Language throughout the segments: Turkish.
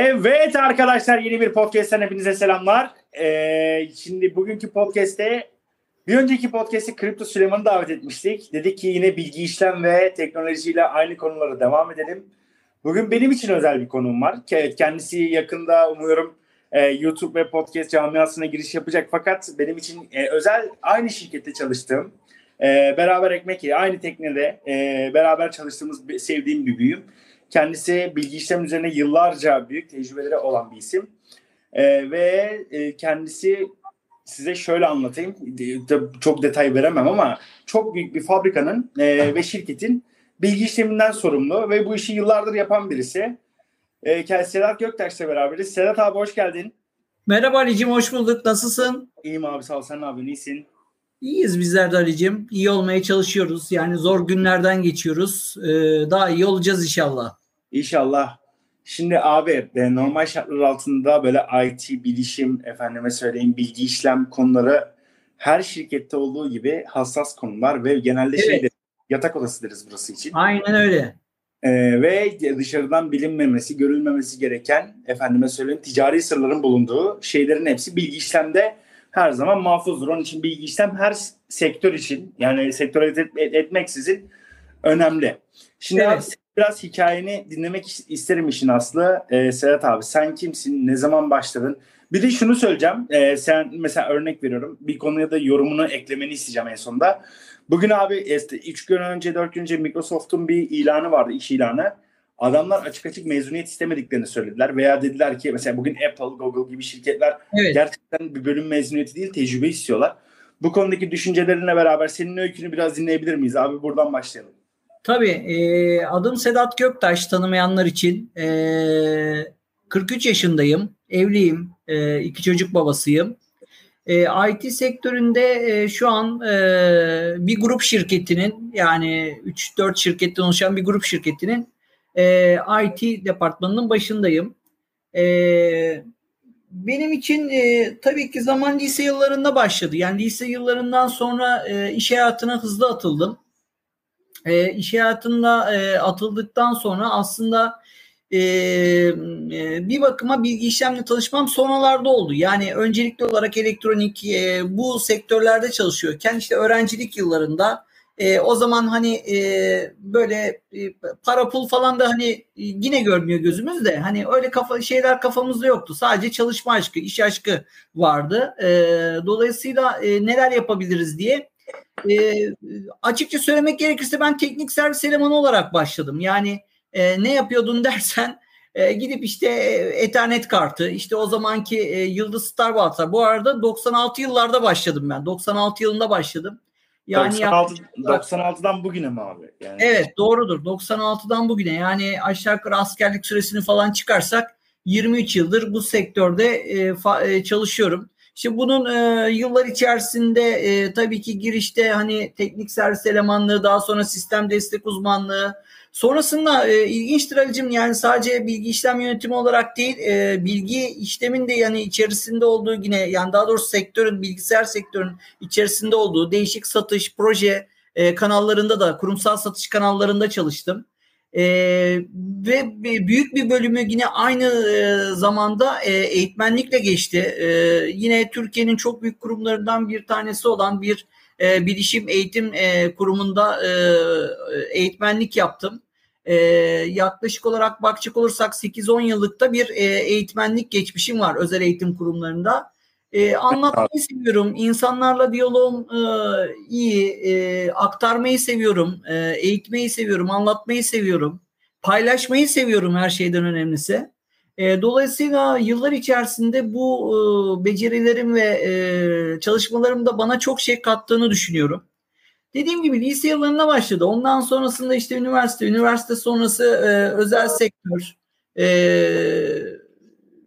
Evet arkadaşlar yeni bir podcast'ten hepinize selamlar. Ee, şimdi bugünkü podcast'te bir önceki podcast'te Kripto Süleyman'ı davet etmiştik. Dedik ki yine bilgi işlem ve teknolojiyle aynı konulara devam edelim. Bugün benim için özel bir konum var. Kendisi yakında umuyorum e, YouTube ve podcast camiasına giriş yapacak. Fakat benim için e, özel aynı şirkette çalıştığım, e, beraber ekmek aynı teknede e, beraber çalıştığımız sevdiğim bir büyüğüm. Kendisi bilgi işlem üzerine yıllarca büyük tecrübeleri olan bir isim. E, ve e, kendisi size şöyle anlatayım. Çok detay veremem ama çok büyük bir fabrikanın e, ve şirketin bilgi işleminden sorumlu ve bu işi yıllardır yapan birisi. E, Sedat Göktaş'la beraberiz. Sedat abi hoş geldin. Merhaba Ali'cim hoş bulduk. Nasılsın? İyiyim abi sağ ol. Sen ne yapıyorsun? İyisin. İyiyiz bizler de Ali'cim. İyi olmaya çalışıyoruz. Yani zor günlerden geçiyoruz. Ee, daha iyi olacağız inşallah. İnşallah. Şimdi abi e, normal şartlar altında böyle IT, bilişim, efendime söyleyeyim bilgi işlem konuları her şirkette olduğu gibi hassas konular ve genelde evet. şeyde yatak odası deriz burası için. Aynen öyle. Ee, ve dışarıdan bilinmemesi, görülmemesi gereken efendime söyleyeyim ticari sırların bulunduğu şeylerin hepsi bilgi işlemde her zaman mahfuzdur. Onun için bilgi işlem her sektör için yani sektör et, et, etmeksizin önemli. Şimdi evet. abi, biraz hikayeni dinlemek isterim işin aslı. Ee, Serhat abi sen kimsin? Ne zaman başladın? Bir de şunu söyleyeceğim. Ee, sen mesela örnek veriyorum. Bir konuya da yorumunu eklemeni isteyeceğim en sonunda. Bugün abi 3 gün önce 4 gün önce Microsoft'un bir ilanı vardı iş ilanı. Adamlar açık açık mezuniyet istemediklerini söylediler veya dediler ki mesela bugün Apple, Google gibi şirketler evet. gerçekten bir bölüm mezuniyeti değil tecrübe istiyorlar. Bu konudaki düşüncelerinle beraber senin öykünü biraz dinleyebilir miyiz abi? Buradan başlayalım. Tabii. E, adım Sedat Göktaş tanımayanlar için. E, 43 yaşındayım. Evliyim. E, iki çocuk babasıyım. E, IT sektöründe e, şu an e, bir grup şirketinin yani 3-4 şirketten oluşan bir grup şirketinin e, IT departmanının başındayım. E, benim için e, tabii ki zaman lise yıllarında başladı. Yani lise yıllarından sonra e, iş hayatına hızlı atıldım. E, iş hayatında e, atıldıktan sonra aslında e, e, bir bakıma bilgi işlemle tanışmam sonralarda oldu. Yani öncelikli olarak elektronik e, bu sektörlerde çalışıyorken işte öğrencilik yıllarında e, o zaman hani e, böyle e, para pul falan da hani yine görmüyor gözümüz de hani öyle kafa şeyler kafamızda yoktu. Sadece çalışma aşkı, iş aşkı vardı. E, dolayısıyla e, neler yapabiliriz diye e, açıkça söylemek gerekirse ben teknik servis elemanı olarak başladım. Yani e, ne yapıyordun dersen e, gidip işte Ethernet kartı işte o zamanki e, Yıldız Starbucks'a bu arada 96 yıllarda başladım ben. 96 yılında başladım. Yani 96, 96'dan bugüne mi abi? Yani... Evet doğrudur. 96'dan bugüne yani aşağı yukarı askerlik süresini falan çıkarsak 23 yıldır bu sektörde e, fa, e, çalışıyorum. İşte bunun e, yıllar içerisinde e, tabii ki girişte hani teknik servis elemanlığı, daha sonra sistem destek uzmanlığı, sonrasında e, ilginçtir Ali'cim yani sadece bilgi işlem yönetimi olarak değil, e, bilgi işlemin de yani içerisinde olduğu yine yani daha doğrusu sektörün, bilgisayar sektörün içerisinde olduğu değişik satış, proje e, kanallarında da kurumsal satış kanallarında çalıştım. E, ve büyük bir bölümü yine aynı e, zamanda e, eğitmenlikle geçti. E, yine Türkiye'nin çok büyük kurumlarından bir tanesi olan bir e, bilişim eğitim e, kurumunda e, eğitmenlik yaptım. E, yaklaşık olarak bakacak olursak 8-10 yıllıkta bir e, eğitmenlik geçmişim var özel eğitim kurumlarında. E, anlatmayı seviyorum. İnsanlarla diyaloğum e, iyi. E, aktarmayı seviyorum. E, eğitmeyi seviyorum. Anlatmayı seviyorum. Paylaşmayı seviyorum her şeyden önemlisi. E, dolayısıyla yıllar içerisinde bu e, becerilerim ve e, çalışmalarım da bana çok şey kattığını düşünüyorum. Dediğim gibi lise yıllarında başladı. Ondan sonrasında işte üniversite, üniversite sonrası e, özel sektör, e,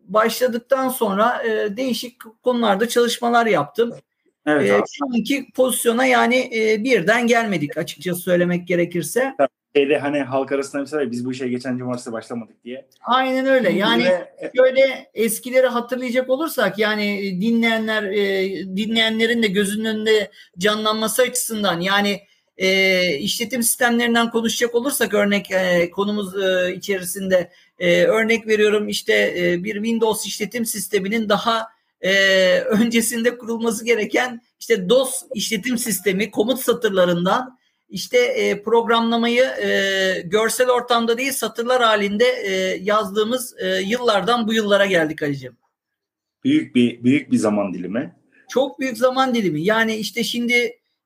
başladıktan sonra e, değişik konularda çalışmalar yaptım. Evet, e, şu anki pozisyona yani e, birden gelmedik açıkça söylemek gerekirse. Şeyde hani halk arasında mesela biz bu işe geçen cumartesi başlamadık diye. Aynen öyle. Yani Ve, şöyle eskileri hatırlayacak olursak yani dinleyenler e, dinleyenlerin de gözünün önünde canlanması açısından yani e, işletim sistemlerinden konuşacak olursak örnek e, konumuz e, içerisinde e, örnek veriyorum işte e, bir Windows işletim sisteminin daha e, öncesinde kurulması gereken işte DOS işletim sistemi komut satırlarından işte e, programlamayı e, görsel ortamda değil satırlar halinde e, yazdığımız e, yıllardan bu yıllara geldik Ali'ciğim. Büyük bir büyük bir zaman dilimi. Çok büyük zaman dilimi. Yani işte şimdi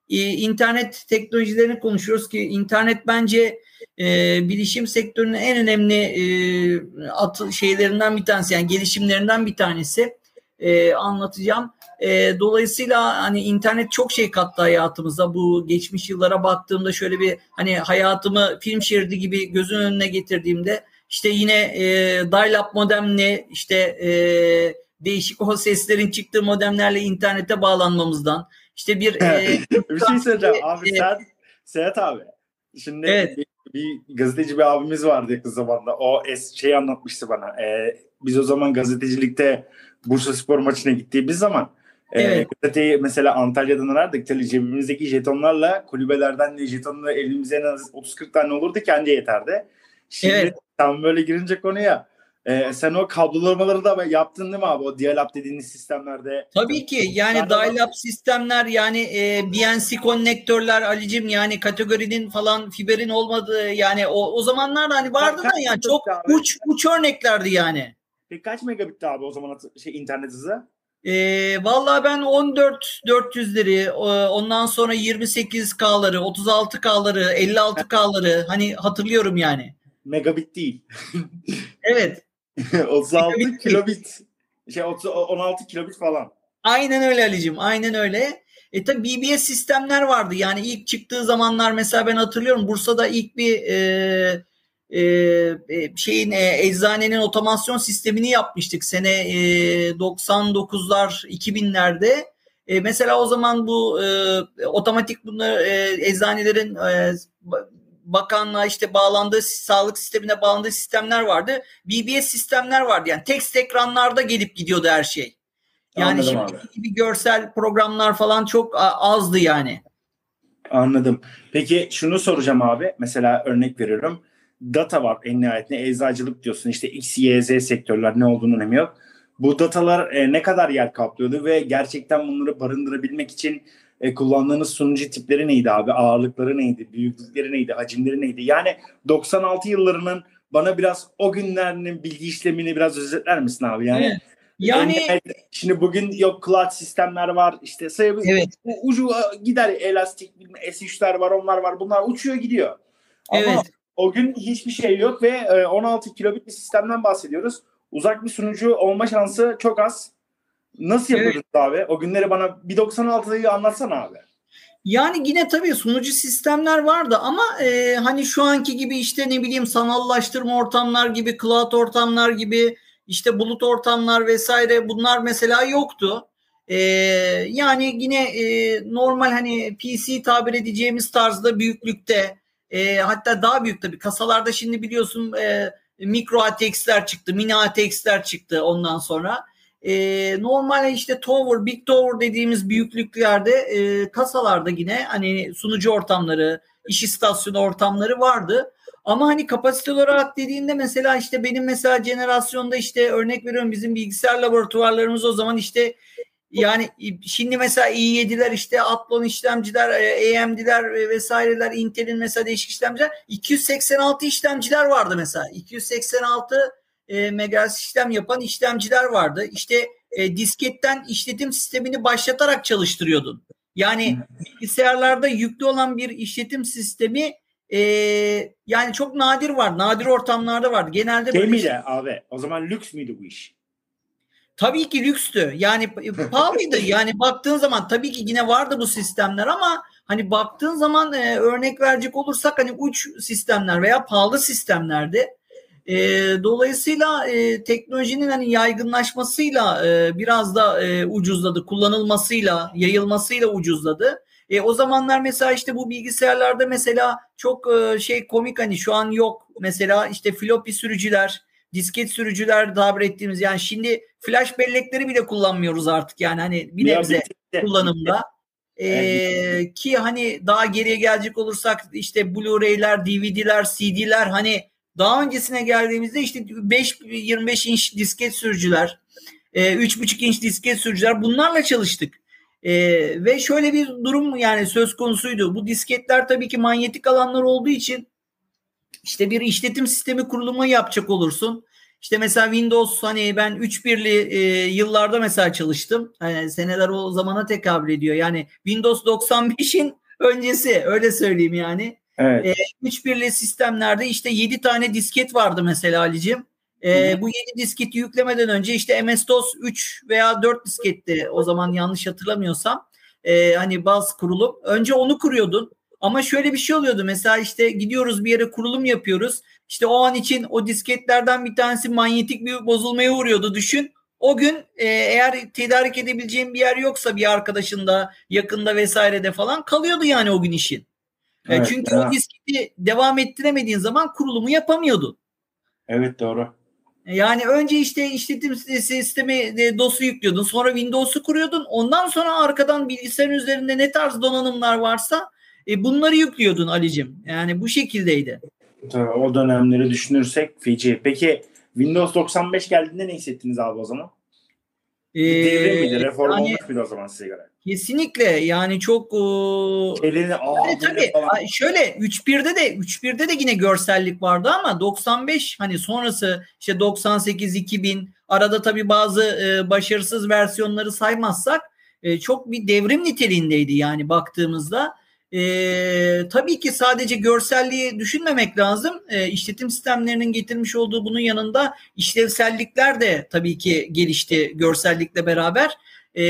e, internet teknolojilerini konuşuyoruz ki internet bence e, bilişim sektörünün en önemli e, at, şeylerinden bir tanesi yani gelişimlerinden bir tanesi e, anlatacağım. E, dolayısıyla hani internet çok şey kattı hayatımıza. Bu geçmiş yıllara baktığımda şöyle bir hani hayatımı film şeridi gibi gözün önüne getirdiğimde işte yine e, dial-up modemle işte e, değişik o seslerin çıktığı modemlerle internete bağlanmamızdan işte bir e, bir şey söyleyeceğim. abi e, sen Sedat abi. Şimdi evet. bir, bir gazeteci bir abimiz vardı yakın zamanda. O es, şey anlatmıştı bana. E, biz o zaman gazetecilikte Bursa Spor maçına gittiğimiz zaman e, evet. e, gazeteyi mesela Antalya'dan arardık. Tabii cebimizdeki jetonlarla kulübelerden de jetonla elimize en az 30-40 tane olurdu kendi yeterdi. Şimdi evet. tam böyle girince konuya ee, sen o kablolamaları da yaptın değil mi abi? O dial-up dediğiniz sistemlerde. Tabii ki. Yani dial-up sistemler yani e, BNC konnektörler Alicim yani kategorinin falan fiberin olmadığı yani o, o zamanlar hani vardı da yani çok uç uç örneklerdi yani. Peki kaç megabitti abi o zaman şey internet hızı? E, vallahi ben 14 400'leri ondan sonra 28K'ları 36K'ları 56K'ları hani hatırlıyorum yani. Megabit değil. evet. 36 kilobit, kilobit. Şey 16 kilobit falan. Aynen öyle Ali'cim. Aynen öyle. E tabi BBS sistemler vardı. Yani ilk çıktığı zamanlar mesela ben hatırlıyorum Bursa'da ilk bir e, e, e şeyin e, eczanenin otomasyon sistemini yapmıştık sene e, 99'lar 2000'lerde. E, mesela o zaman bu e, otomatik bunlar e, eczanelerin e, bakanlığa işte bağlandığı sağlık sistemine bağlandığı sistemler vardı. BBS sistemler vardı. Yani tekst ekranlarda gelip gidiyordu her şey. Yani şimdi gibi görsel programlar falan çok azdı yani. Anladım. Peki şunu soracağım abi. Mesela örnek veriyorum. Data var en nihayetinde. Eczacılık diyorsun. İşte X, Y, Z sektörler ne olduğunu önemi yok. Bu datalar e, ne kadar yer kaplıyordu ve gerçekten bunları barındırabilmek için e, kullandığınız sunucu tipleri neydi abi? Ağırlıkları neydi? Büyüklükleri neydi? Hacimleri neydi? Yani 96 yıllarının bana biraz o günlerinin bilgi işlemini biraz özetler misin abi? Yani evet. Yani yani şimdi bugün yok cloud sistemler var işte sayı evet. ucu gider elastik S3'ler var onlar var bunlar uçuyor gidiyor. Ama evet. O gün hiçbir şey yok ve 16 e, kilobit bir sistemden bahsediyoruz. Uzak bir sunucu olma şansı çok az. Nasıl yapıyorduk evet. abi? O günleri bana bir 96'yı anlatsana abi. Yani yine tabii sunucu sistemler vardı ama e, hani şu anki gibi işte ne bileyim sanallaştırma ortamlar gibi, cloud ortamlar gibi, işte bulut ortamlar vesaire bunlar mesela yoktu. E, yani yine e, normal hani PC tabir edeceğimiz tarzda büyüklükte e, hatta daha büyük tabii kasalarda şimdi biliyorsun e, mikro ATX'ler çıktı, mini ATX'ler çıktı ondan sonra e, normal işte tower, big tower dediğimiz büyüklüklerde e, kasalarda yine hani sunucu ortamları, iş istasyonu ortamları vardı. Ama hani kapasite olarak dediğinde mesela işte benim mesela jenerasyonda işte örnek veriyorum bizim bilgisayar laboratuvarlarımız o zaman işte yani şimdi mesela i7'ler işte Athlon işlemciler, AMD'ler vesaireler, Intel'in mesela değişik işlemciler 286 işlemciler vardı mesela. 286 e, megahertz işlem yapan işlemciler vardı. İşte e, disketten işletim sistemini başlatarak çalıştırıyordun. Yani bilgisayarlarda yüklü olan bir işletim sistemi e, yani çok nadir var. Nadir ortamlarda vardı. Genelde şey miydi şey... abi? O zaman lüks müydü bu iş? Tabii ki lükstü. Yani pahalıydı. yani baktığın zaman tabii ki yine vardı bu sistemler ama hani baktığın zaman e, örnek verecek olursak hani uç sistemler veya pahalı sistemlerdi. E, dolayısıyla e, teknolojinin hani yaygınlaşmasıyla e, biraz da e, ucuzladı, kullanılmasıyla, yayılmasıyla ucuzladı. E, o zamanlar mesela işte bu bilgisayarlarda mesela çok e, şey komik hani şu an yok. Mesela işte floppy sürücüler, disket sürücüler tabir ettiğimiz yani şimdi flash bellekleri bile kullanmıyoruz artık yani hani bir nebze kullanımda. Ee, ki hani daha geriye gelecek olursak işte Blu-ray'ler, DVD'ler, CD'ler hani daha öncesine geldiğimizde işte 5 25 inç disket sürücüler, e, 3,5 inç disket sürücüler bunlarla çalıştık. E, ve şöyle bir durum yani söz konusuydu. Bu disketler tabii ki manyetik alanlar olduğu için işte bir işletim sistemi kurulumu yapacak olursun. İşte mesela Windows hani ben 3.1'li e, yıllarda mesela çalıştım. Yani seneler o zamana tekabül ediyor. Yani Windows 95'in öncesi öyle söyleyeyim yani. Evet. E, 3.1'li sistemlerde işte 7 tane disket vardı mesela Ali'cim. E, bu 7 disketi yüklemeden önce işte MS-DOS 3 veya 4 disketti o zaman yanlış hatırlamıyorsam. E, hani baz kurulup önce onu kuruyordun. Ama şöyle bir şey oluyordu. Mesela işte gidiyoruz bir yere kurulum yapıyoruz. İşte o an için o disketlerden bir tanesi manyetik bir bozulmaya uğruyordu düşün. O gün e, eğer tedarik edebileceğin bir yer yoksa bir arkadaşında yakında vesairede falan kalıyordu yani o gün işin. E, evet, çünkü evet. o disketi devam ettiremediğin zaman kurulumu yapamıyordun. Evet doğru. Yani önce işte işletim sistemi e, DOS'u yüklüyordun. Sonra Windows'u kuruyordun. Ondan sonra arkadan bilgisayarın üzerinde ne tarz donanımlar varsa e, bunları yüklüyordun Ali'cim. Yani bu şekildeydi. Tabii, o dönemleri düşünürsek feci. Peki Windows 95 geldiğinde ne hissettiniz abi o zaman? Ee, devrim miydi? Reform yani, olmuş muydu o zaman size göre? Kesinlikle yani çok Elini, aa, yani tabii falan. şöyle 3.1'de de 3.1'de de yine görsellik vardı ama 95 hani sonrası işte 98 2000 arada tabii bazı e, başarısız versiyonları saymazsak e, çok bir devrim niteliğindeydi yani baktığımızda. E, tabii ki sadece görselliği düşünmemek lazım. E, işletim sistemlerinin getirmiş olduğu bunun yanında işlevsellikler de tabii ki gelişti görsellikle beraber. Ee,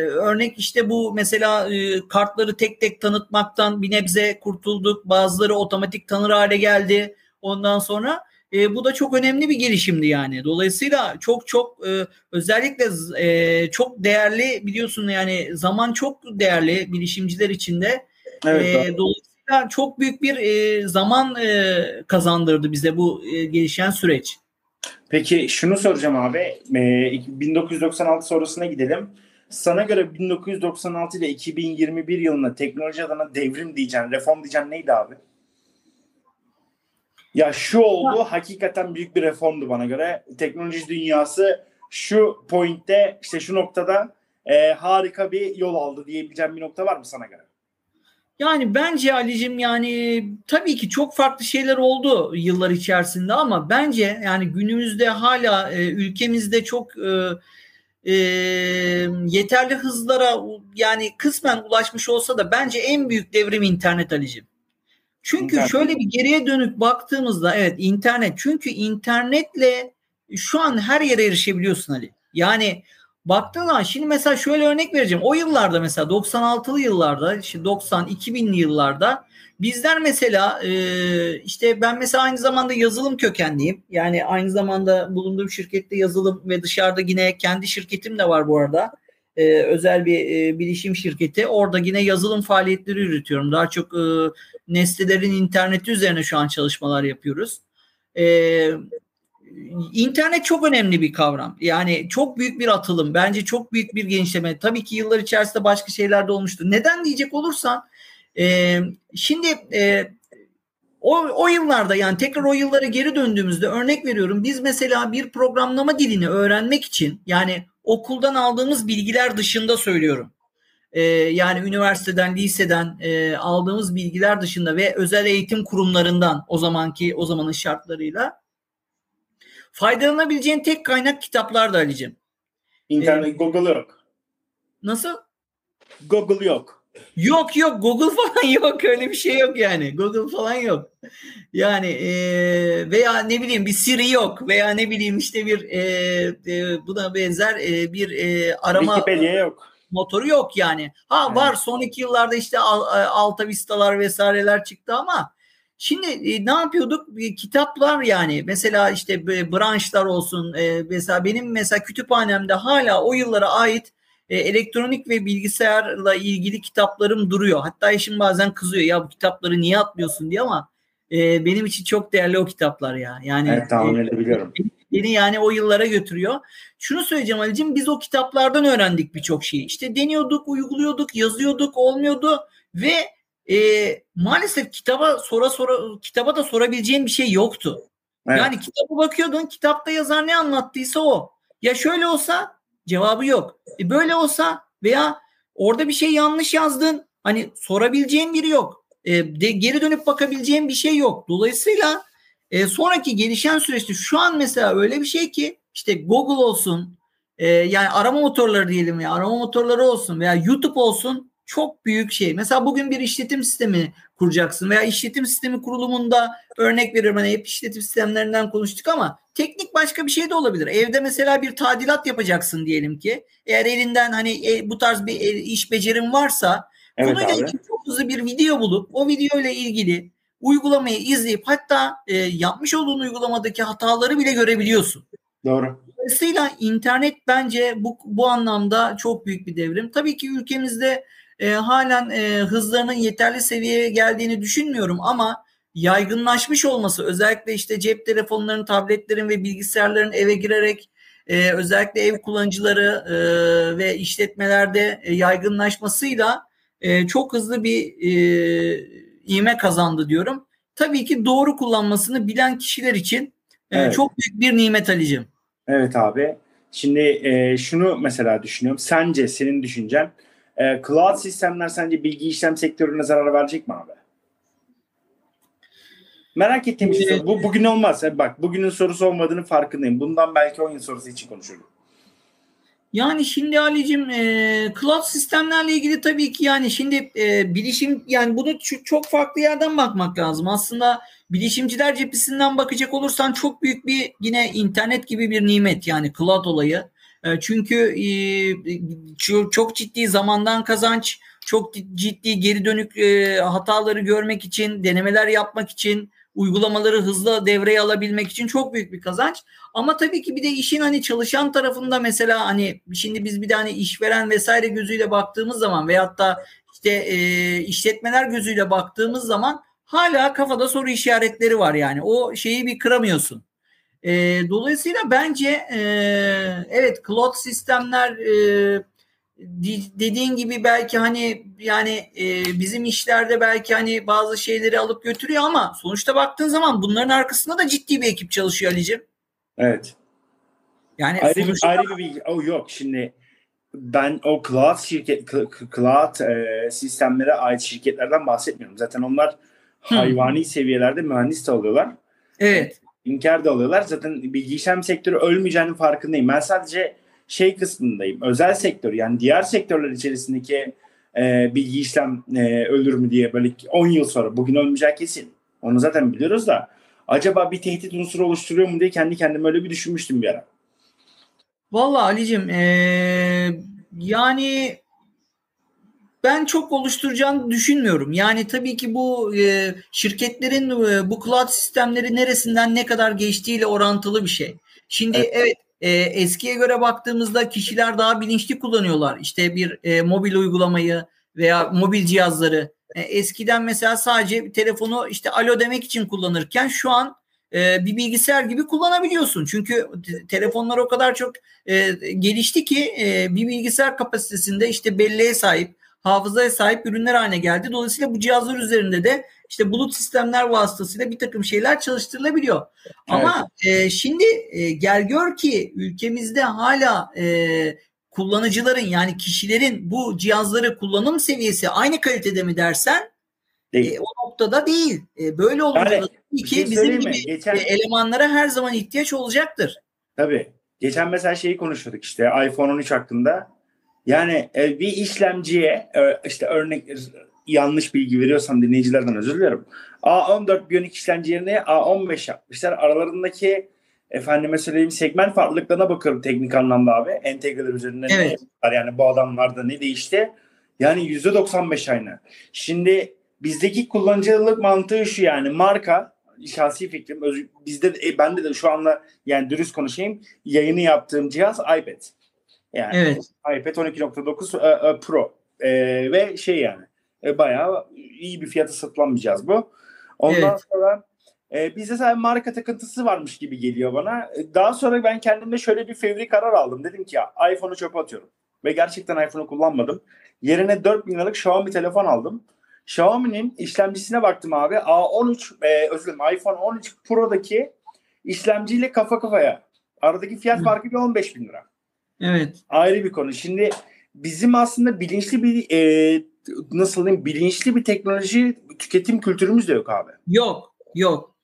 örnek işte bu mesela e, kartları tek tek tanıtmaktan bir nebze kurtulduk. Bazıları otomatik tanır hale geldi. Ondan sonra e, bu da çok önemli bir gelişimdi yani. Dolayısıyla çok çok e, özellikle e, çok değerli biliyorsun yani zaman çok değerli bilişimciler için de. Evet, e, dolayısıyla çok büyük bir e, zaman e, kazandırdı bize bu e, gelişen süreç. Peki şunu soracağım abi. E, 1996 sonrasına gidelim. Sana göre 1996 ile 2021 yılında teknoloji adına devrim diyeceksin, reform diyeceksin neydi abi? Ya şu oldu ha. hakikaten büyük bir reformdu bana göre. Teknoloji dünyası şu pointte işte şu noktada e, harika bir yol aldı diyebileceğim bir nokta var mı sana göre? Yani bence Ali'cim yani tabii ki çok farklı şeyler oldu yıllar içerisinde ama bence yani günümüzde hala e, ülkemizde çok e, e, yeterli hızlara yani kısmen ulaşmış olsa da bence en büyük devrim internet Ali'cim. Çünkü internet. şöyle bir geriye dönük baktığımızda evet internet çünkü internetle şu an her yere erişebiliyorsun Ali. Yani baktığın zaman şimdi mesela şöyle örnek vereceğim. O yıllarda mesela 96'lı yıllarda işte 90 2000'li yıllarda bizler mesela e, işte ben mesela aynı zamanda yazılım kökenliyim. Yani aynı zamanda bulunduğum şirkette yazılım ve dışarıda yine kendi şirketim de var bu arada. E, özel bir e, bilişim şirketi. Orada yine yazılım faaliyetleri yürütüyorum. Daha çok e, nesnelerin interneti üzerine şu an çalışmalar yapıyoruz. E, İnternet çok önemli bir kavram. Yani çok büyük bir atılım. Bence çok büyük bir genişleme. Tabii ki yıllar içerisinde başka şeyler de olmuştu. Neden diyecek olursan e, şimdi e, o, o yıllarda yani tekrar o yıllara geri döndüğümüzde örnek veriyorum. Biz mesela bir programlama dilini öğrenmek için yani okuldan aldığımız bilgiler dışında söylüyorum. E, yani üniversiteden, liseden e, aldığımız bilgiler dışında ve özel eğitim kurumlarından o zamanki o zamanın şartlarıyla Faydalanabileceğin tek kaynak kitaplar da Ali'cim. İnternet, ee, Google yok. Nasıl? Google yok. Yok yok. Google falan yok. Öyle bir şey yok yani. Google falan yok. Yani e, veya ne bileyim bir Siri yok. Veya ne bileyim işte bir e, e, buna benzer e, bir e, arama Wikipedia yok. motoru yok yani. Ha var. Son iki yıllarda işte Alta Vista'lar vesaireler çıktı ama Şimdi e, ne yapıyorduk? E, kitaplar yani mesela işte branşlar olsun. E, mesela benim mesela kütüphanemde hala o yıllara ait e, elektronik ve bilgisayarla ilgili kitaplarım duruyor. Hatta eşim bazen kızıyor ya bu kitapları niye atmıyorsun diye ama e, benim için çok değerli o kitaplar ya. Yani evet, tahmin edebiliyorum. E, beni yani o yıllara götürüyor. Şunu söyleyeceğim Ali'cim biz o kitaplardan öğrendik birçok şeyi. İşte deniyorduk, uyguluyorduk, yazıyorduk, olmuyordu ve e, maalesef kitaba sora sora kitaba da sorabileceğim bir şey yoktu. Evet. Yani kitaba bakıyordun, kitapta yazar ne anlattıysa o. Ya şöyle olsa cevabı yok. E böyle olsa veya orada bir şey yanlış yazdın. Hani sorabileceğin biri yok. E, de, geri dönüp bakabileceğin bir şey yok. Dolayısıyla e, sonraki gelişen süreçte şu an mesela öyle bir şey ki işte Google olsun e, yani arama motorları diyelim ya arama motorları olsun veya YouTube olsun çok büyük şey. Mesela bugün bir işletim sistemi kuracaksın veya işletim sistemi kurulumunda örnek veriyorum hani hep işletim sistemlerinden konuştuk ama teknik başka bir şey de olabilir. Evde mesela bir tadilat yapacaksın diyelim ki. Eğer elinden hani e, bu tarz bir iş becerim varsa evet, konuyla ilgili çok hızlı bir video bulup o video ile ilgili uygulamayı izleyip hatta e, yapmış olduğun uygulamadaki hataları bile görebiliyorsun. Doğru. Dolayısıyla internet bence bu, bu anlamda çok büyük bir devrim. Tabii ki ülkemizde e, halen e, hızlarının yeterli seviyeye geldiğini düşünmüyorum ama yaygınlaşmış olması özellikle işte cep telefonlarının, tabletlerin ve bilgisayarların eve girerek e, özellikle ev kullanıcıları e, ve işletmelerde e, yaygınlaşmasıyla e, çok hızlı bir e, ivme kazandı diyorum. Tabii ki doğru kullanmasını bilen kişiler için e, evet. çok büyük bir nimet Ali'cim. Evet abi. Şimdi e, şunu mesela düşünüyorum. Sence senin düşüncen e, cloud sistemler sence bilgi işlem sektörüne zarar verecek mi abi? Merak ettiğim şey ee, bu bugün olmaz. Bak bugünün sorusu olmadığını farkındayım. Bundan belki 10 yıl sonrası için konuşurum. Yani şimdi Ali'cim e, cloud sistemlerle ilgili tabii ki yani şimdi e, bilişim yani bunu çok farklı yerden bakmak lazım. Aslında bilişimciler cephesinden bakacak olursan çok büyük bir yine internet gibi bir nimet yani cloud olayı. E, çünkü e, çok ciddi zamandan kazanç, çok ciddi geri dönük e, hataları görmek için, denemeler yapmak için, uygulamaları hızlı devreye alabilmek için çok büyük bir kazanç. Ama tabii ki bir de işin hani çalışan tarafında mesela hani şimdi biz bir de hani işveren vesaire gözüyle baktığımız zaman veyahut da işte işletmeler gözüyle baktığımız zaman hala kafada soru işaretleri var yani. O şeyi bir kıramıyorsun. E, dolayısıyla bence e, evet cloud sistemler e, dediğin gibi belki hani yani e, bizim işlerde belki hani bazı şeyleri alıp götürüyor ama sonuçta baktığın zaman bunların arkasında da ciddi bir ekip çalışıyor Ali'cim. Evet. Yani ayrı, sonuçta... ayrı bir bilgi. Oh, yok şimdi ben o cloud şirket cloud e, sistemlere ait şirketlerden bahsetmiyorum. Zaten onlar hayvani seviyelerde mühendis de alıyorlar. Evet. İnkar da alıyorlar. Zaten bilgi işlem sektörü ölmeyeceğinin farkındayım. Ben sadece şey kısmındayım. Özel sektör yani diğer sektörler içerisindeki e, bilgi işlem e, ölür mü diye böyle 10 yıl sonra bugün ölmeyecek kesin. Onu zaten biliyoruz da acaba bir tehdit unsuru oluşturuyor mu diye kendi kendime öyle bir düşünmüştüm bir ara. Vallahi Ali'cim ee, yani ben çok oluşturacağını düşünmüyorum. Yani tabii ki bu e, şirketlerin e, bu cloud sistemleri neresinden ne kadar geçtiğiyle orantılı bir şey. Şimdi evet, evet e, eskiye göre baktığımızda kişiler daha bilinçli kullanıyorlar. İşte bir e, mobil uygulamayı veya mobil cihazları. E, eskiden mesela sadece telefonu işte alo demek için kullanırken şu an e, bir bilgisayar gibi kullanabiliyorsun. Çünkü telefonlar o kadar çok e, gelişti ki e, bir bilgisayar kapasitesinde işte belleğe sahip, hafızaya sahip ürünler haline geldi. Dolayısıyla bu cihazlar üzerinde de işte bulut sistemler vasıtasıyla bir takım şeyler çalıştırılabiliyor. Evet. Ama e, şimdi e, gel gör ki ülkemizde hala e, kullanıcıların yani kişilerin bu cihazları kullanım seviyesi aynı kalitede mi dersen değil. E, o noktada değil. E, böyle olunca yani, ki şey bizim gibi Geçen... E, elemanlara her zaman ihtiyaç olacaktır. Tabii. Geçen mesela şeyi konuşuyorduk işte iPhone 13 hakkında. Yani e, bir işlemciye e, işte örnek yanlış bilgi veriyorsam dinleyicilerden özür diliyorum. A14 Bionic işlemci yerine A15 yapmışlar. Aralarındaki efendime söyleyeyim segment farklılıklarına bakıyorum teknik anlamda abi. Entegreler üzerinden evet. ne yani bu adamlarda ne değişti? Yani %95 aynı. Şimdi bizdeki kullanıcılık mantığı şu yani marka şahsi fikrim bizde de, e, bende de şu anda yani dürüst konuşayım yayını yaptığım cihaz iPad. Yani evet. iPad 12.9 e, e, Pro e, ve şey yani e, bayağı iyi bir fiyata cihaz bu. Ondan evet. sonra E, bizde sadece marka takıntısı varmış gibi geliyor bana. E, daha sonra ben kendimde şöyle bir fevri karar aldım. Dedim ki ya iPhone'u çöpe atıyorum. Ve gerçekten iPhone'u kullanmadım. Yerine 4000 liralık Xiaomi telefon aldım. Xiaomi'nin işlemcisine baktım abi. A13 e, özür dilerim iPhone 13 Pro'daki işlemciyle kafa kafaya. Aradaki fiyat farkı bir 15 bin lira. Evet. Ayrı bir konu. Şimdi bizim aslında bilinçli bir e, nasıl diyeyim bilinçli bir teknoloji tüketim kültürümüz de yok abi. Yok, yok.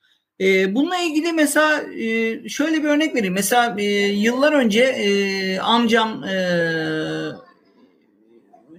E, bununla ilgili mesela e, şöyle bir örnek vereyim. Mesela e, yıllar önce e, amcam e,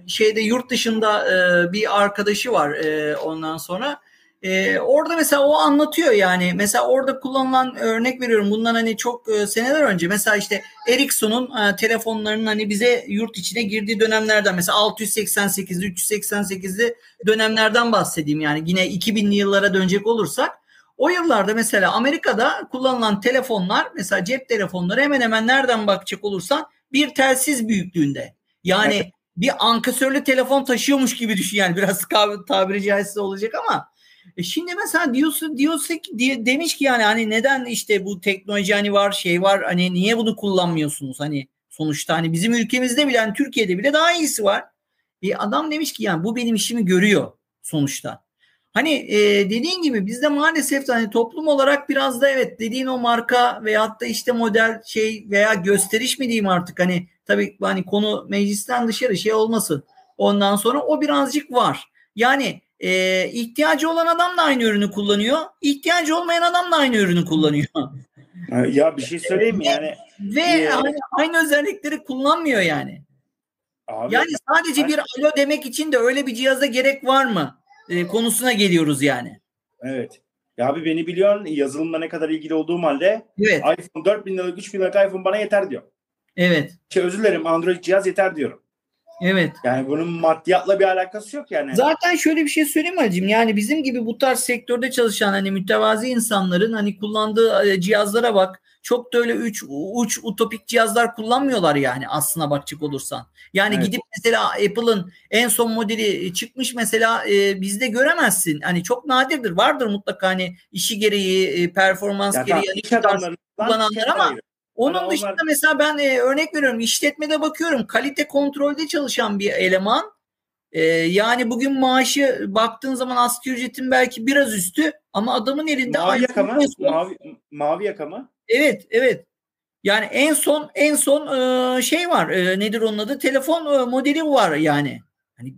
şeyde yurt dışında e, bir arkadaşı var e, ondan sonra. E, orada mesela o anlatıyor yani. Mesela orada kullanılan örnek veriyorum. Bundan hani çok e, seneler önce mesela işte Ericsson'un e, telefonlarının hani bize yurt içine girdiği dönemlerden mesela 688'li 388'li dönemlerden bahsedeyim yani. Yine 2000'li yıllara dönecek olursak o yıllarda mesela Amerika'da kullanılan telefonlar mesela cep telefonları hemen hemen nereden bakacak olursan bir telsiz büyüklüğünde. Yani bir ankasörlü telefon taşıyormuş gibi düşün yani biraz tabiri caizse olacak ama e şimdi mesela diyorsun diyorsa ki diye, demiş ki yani hani neden işte bu teknoloji hani var şey var hani niye bunu kullanmıyorsunuz hani sonuçta hani bizim ülkemizde bile hani Türkiye'de bile daha iyisi var. Bir adam demiş ki yani bu benim işimi görüyor sonuçta. Hani e, dediğin gibi bizde maalesef hani toplum olarak biraz da evet dediğin o marka veyahut da işte model şey veya gösteriş mi diyeyim artık hani tabii hani konu meclisten dışarı şey olmasın. Ondan sonra o birazcık var. Yani e, ihtiyacı olan adam da aynı ürünü kullanıyor. İhtiyacı olmayan adam da aynı ürünü kullanıyor. Ya bir şey söyleyeyim mi yani? Ve e, aynı, aynı özellikleri kullanmıyor yani. Abi, yani sadece bir alo demek için de öyle bir cihaza gerek var mı? E, konusuna geliyoruz yani. Evet. Ya abi beni biliyorsun yazılımla ne kadar ilgili olduğum halde evet. iPhone 4000 liralık 3000 liralık iPhone bana yeter diyor. Evet. Şey özür dilerim Android cihaz yeter diyorum. Evet. Yani bunun maddiyatla bir alakası yok yani. Zaten şöyle bir şey söyleyeyim Hacım. Yani bizim gibi bu tarz sektörde çalışan hani mütevazi insanların hani kullandığı e, cihazlara bak. Çok da öyle üç, uç utopik cihazlar kullanmıyorlar yani aslına bakacak olursan. Yani evet. gidip mesela Apple'ın en son modeli çıkmış mesela e, bizde göremezsin. Hani çok nadirdir. Vardır mutlaka hani işi gereği, e, performans ya gereği iş adamları kullananlar ama. Onun hani dışında onlar... mesela ben e, örnek veriyorum işletmede bakıyorum kalite kontrolde çalışan bir eleman. E, yani bugün maaşı baktığın zaman asgari ücretin belki biraz üstü ama adamın elinde mavi yaka mı? Mavi, mavi yaka mı? Evet evet. Yani en son en son e, şey var. E, nedir onun adı? Telefon e, modeli var yani. Hani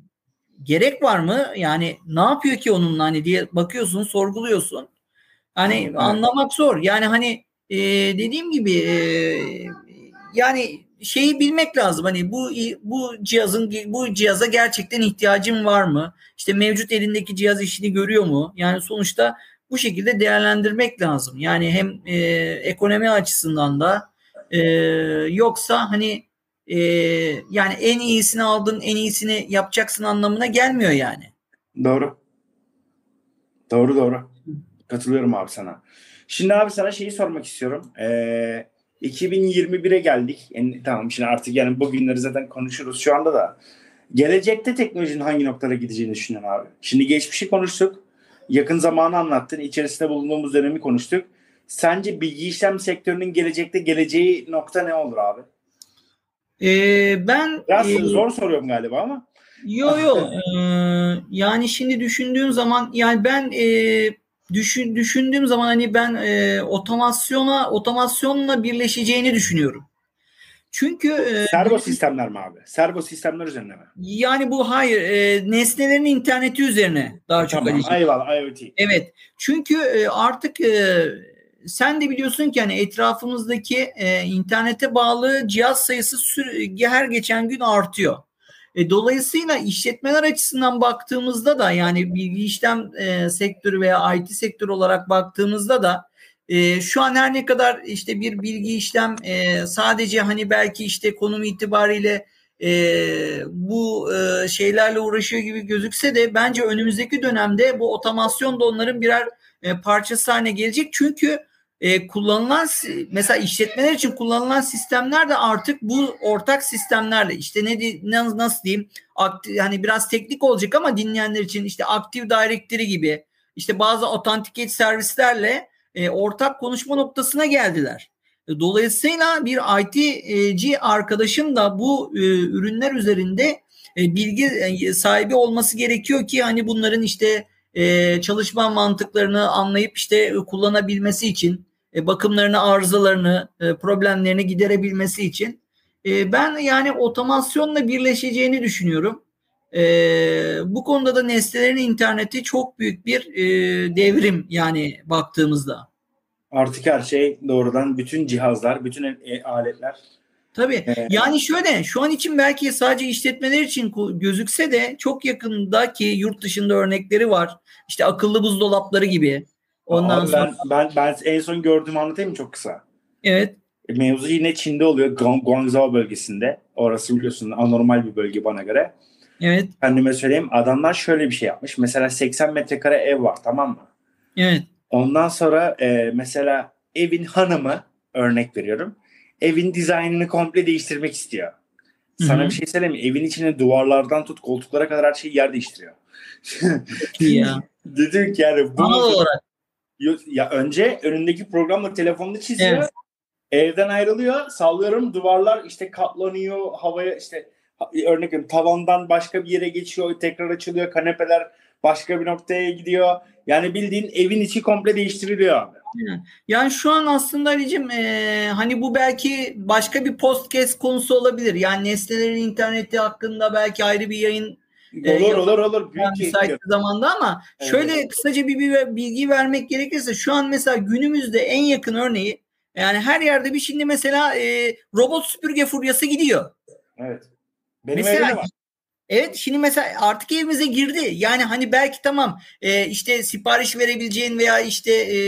gerek var mı? Yani ne yapıyor ki onunla hani diye bakıyorsun, sorguluyorsun. Hani evet. anlamak zor. Yani hani e, dediğim gibi e, yani şeyi bilmek lazım. Hani bu bu cihazın bu cihaza gerçekten ihtiyacım var mı? İşte mevcut elindeki cihaz işini görüyor mu? Yani sonuçta bu şekilde değerlendirmek lazım. Yani hem e, ekonomi açısından da e, yoksa hani e, yani en iyisini aldın en iyisini yapacaksın anlamına gelmiyor yani. Doğru. Doğru doğru. Katılıyorum abi sana. Şimdi abi sana şeyi sormak istiyorum. Ee, 2021'e geldik. Yani, tamam şimdi artık yani bugünleri zaten konuşuruz şu anda da. Gelecekte teknolojinin hangi noktada gideceğini düşünüyorum abi. Şimdi geçmişi konuştuk. Yakın zamanı anlattın. İçerisinde bulunduğumuz dönemi konuştuk. Sence bilgi işlem sektörünün gelecekte geleceği nokta ne olur abi? Ee, ben Biraz e, zor soruyorum galiba ama. Yok yok. ee, yani şimdi düşündüğüm zaman yani ben e, düşün, düşündüğüm zaman hani ben e, otomasyona otomasyonla birleşeceğini düşünüyorum. Çünkü e, servo sistemler mi abi? Servo sistemler üzerine mi? Yani bu hayır e, nesnelerin interneti üzerine daha çok. Tamam, eyvallah IoT. Evet. Çünkü e, artık e, sen de biliyorsun ki hani etrafımızdaki e, internete bağlı cihaz sayısı her geçen gün artıyor. E, dolayısıyla işletmeler açısından baktığımızda da yani bilgi işlem e, sektörü veya IT sektörü olarak baktığımızda da e, şu an her ne kadar işte bir bilgi işlem e, sadece hani belki işte konum itibariyle e, bu e, şeylerle uğraşıyor gibi gözükse de bence önümüzdeki dönemde bu otomasyon da onların birer e, parçası haline gelecek. Çünkü e, kullanılan mesela işletmeler için kullanılan sistemler de artık bu ortak sistemlerle işte ne, nasıl diyeyim aktif, hani biraz teknik olacak ama dinleyenler için işte Active Directory gibi işte bazı otantiket servislerle e, ortak konuşma noktasına geldiler. E, dolayısıyla bir IT'ci arkadaşın da bu e, ürünler üzerinde e, bilgi e, sahibi olması gerekiyor ki hani bunların işte e, çalışma mantıklarını anlayıp işte e, kullanabilmesi için e, bakımlarını, arızalarını, e, problemlerini giderebilmesi için e, ben yani otomasyonla birleşeceğini düşünüyorum. E, bu konuda da nesnelerin interneti çok büyük bir e, devrim yani baktığımızda. Artık her şey doğrudan bütün cihazlar, bütün e, aletler. Tabii. Ee, yani şöyle şu an için belki sadece işletmeler için gözükse de çok yakındaki yurt dışında örnekleri var. İşte akıllı buzdolapları gibi. Ondan Abi sonra ben, ben ben en son gördüğümü anlatayım mı çok kısa? Evet. Mevzu yine Çin'de oluyor. Guangzhou bölgesinde. Orası biliyorsun anormal bir bölge bana göre. Evet. Kendime söyleyeyim. Adamlar şöyle bir şey yapmış. Mesela 80 metrekare ev var tamam mı? Evet. Ondan sonra e, mesela evin hanımı örnek veriyorum. Evin dizaynını komple değiştirmek istiyor. Sana Hı-hı. bir şey söyleyeyim mi? Evin içine duvarlardan tut koltuklara kadar her şeyi yer değiştiriyor. ya. Dedim ki yani bu olarak. Ya önce önündeki programla telefonunu çiziyor. Evet. Evden ayrılıyor. Sallıyorum duvarlar işte katlanıyor. Havaya işte örnek veriyorum tavandan başka bir yere geçiyor. Tekrar açılıyor. Kanepeler başka bir noktaya gidiyor. Yani bildiğin evin içi komple değiştiriliyor abi. Yani şu an aslında Ali'cim e, hani bu belki başka bir podcast konusu olabilir. Yani nesnelerin interneti hakkında belki ayrı bir yayın e, Olur olur olur. Büyük müsait zamanda ama evet. şöyle kısaca bir, bir bilgi vermek gerekirse şu an mesela günümüzde en yakın örneği yani her yerde bir şimdi mesela e, robot süpürge furyası gidiyor. Evet. Benim mesela var. Evet şimdi mesela artık evimize girdi. Yani hani belki tamam e, işte sipariş verebileceğin veya işte e,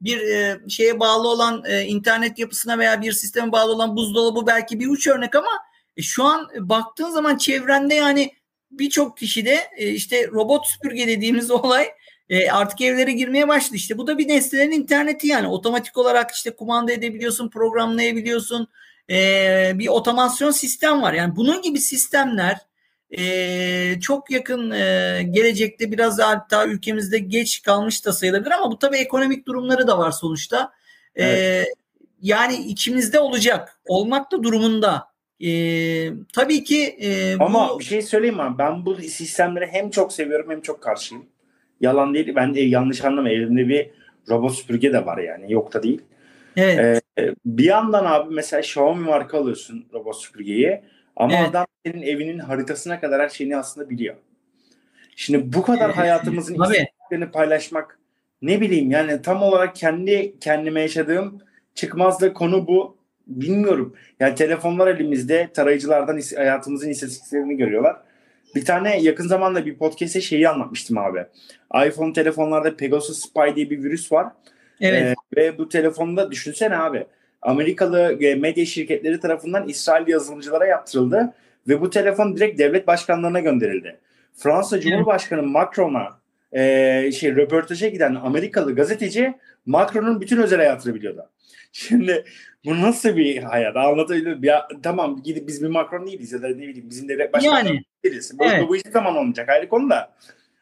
bir e, şeye bağlı olan e, internet yapısına veya bir sisteme bağlı olan buzdolabı belki bir uç örnek ama e, şu an baktığın zaman çevrende yani birçok kişi de e, işte robot süpürge dediğimiz olay e, artık evlere girmeye başladı. İşte bu da bir nesnelerin interneti yani otomatik olarak işte kumanda edebiliyorsun, programlayabiliyorsun. E, bir otomasyon sistem var. Yani bunun gibi sistemler e, çok yakın e, gelecekte biraz daha hatta ülkemizde geç kalmış da sayılabilir ama bu tabii ekonomik durumları da var sonuçta. E, evet. Yani içimizde olacak, olmak da durumunda. E, tabii ki e, ama bu... bir şey söyleyeyim mi? Ben bu sistemleri hem çok seviyorum hem çok karşıyım. Yalan değil. Ben de yanlış anlama. Elimde bir robot süpürge de var yani. Yok da değil. Evet. Ee, bir yandan abi mesela Xiaomi marka alıyorsun robot süpürgeyi. Ama evet. adam senin evinin haritasına kadar her şeyini aslında biliyor. Şimdi bu kadar hayatımızın isteklerini paylaşmak ne bileyim yani tam olarak kendi kendime yaşadığım çıkmaz da konu bu. Bilmiyorum. Yani telefonlar elimizde tarayıcılardan hayatımızın istatistiklerini görüyorlar. Bir tane yakın zamanda bir podcast'te şeyi anlatmıştım abi. iPhone telefonlarda Pegasus Spy diye bir virüs var. Evet. Ee, ve bu telefonda düşünsene abi. Amerikalı e, medya şirketleri tarafından İsrail yazılımcılara yaptırıldı ve bu telefon direkt devlet başkanlarına gönderildi. Fransa Cumhurbaşkanı Macron'a e, şey röportaja giden Amerikalı gazeteci Macron'un bütün özel hayatını biliyordu. Şimdi bu nasıl bir hayat? Anlatabiliyor ya, Tamam gidip biz bir Macron değiliz ya da ne bileyim bizim devlet başkanı yani, değiliz. Bu, evet. bu hiçbir zaman olmayacak ayrı konu da.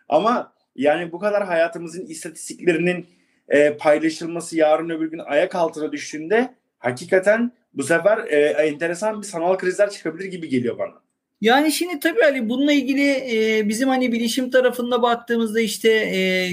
Ama yani bu kadar hayatımızın istatistiklerinin e, paylaşılması yarın öbür gün ayak altına düştüğünde hakikaten bu sefer e, enteresan bir sanal krizler çıkabilir gibi geliyor bana. Yani şimdi tabii Ali bununla ilgili e, bizim hani bilişim tarafında baktığımızda işte e,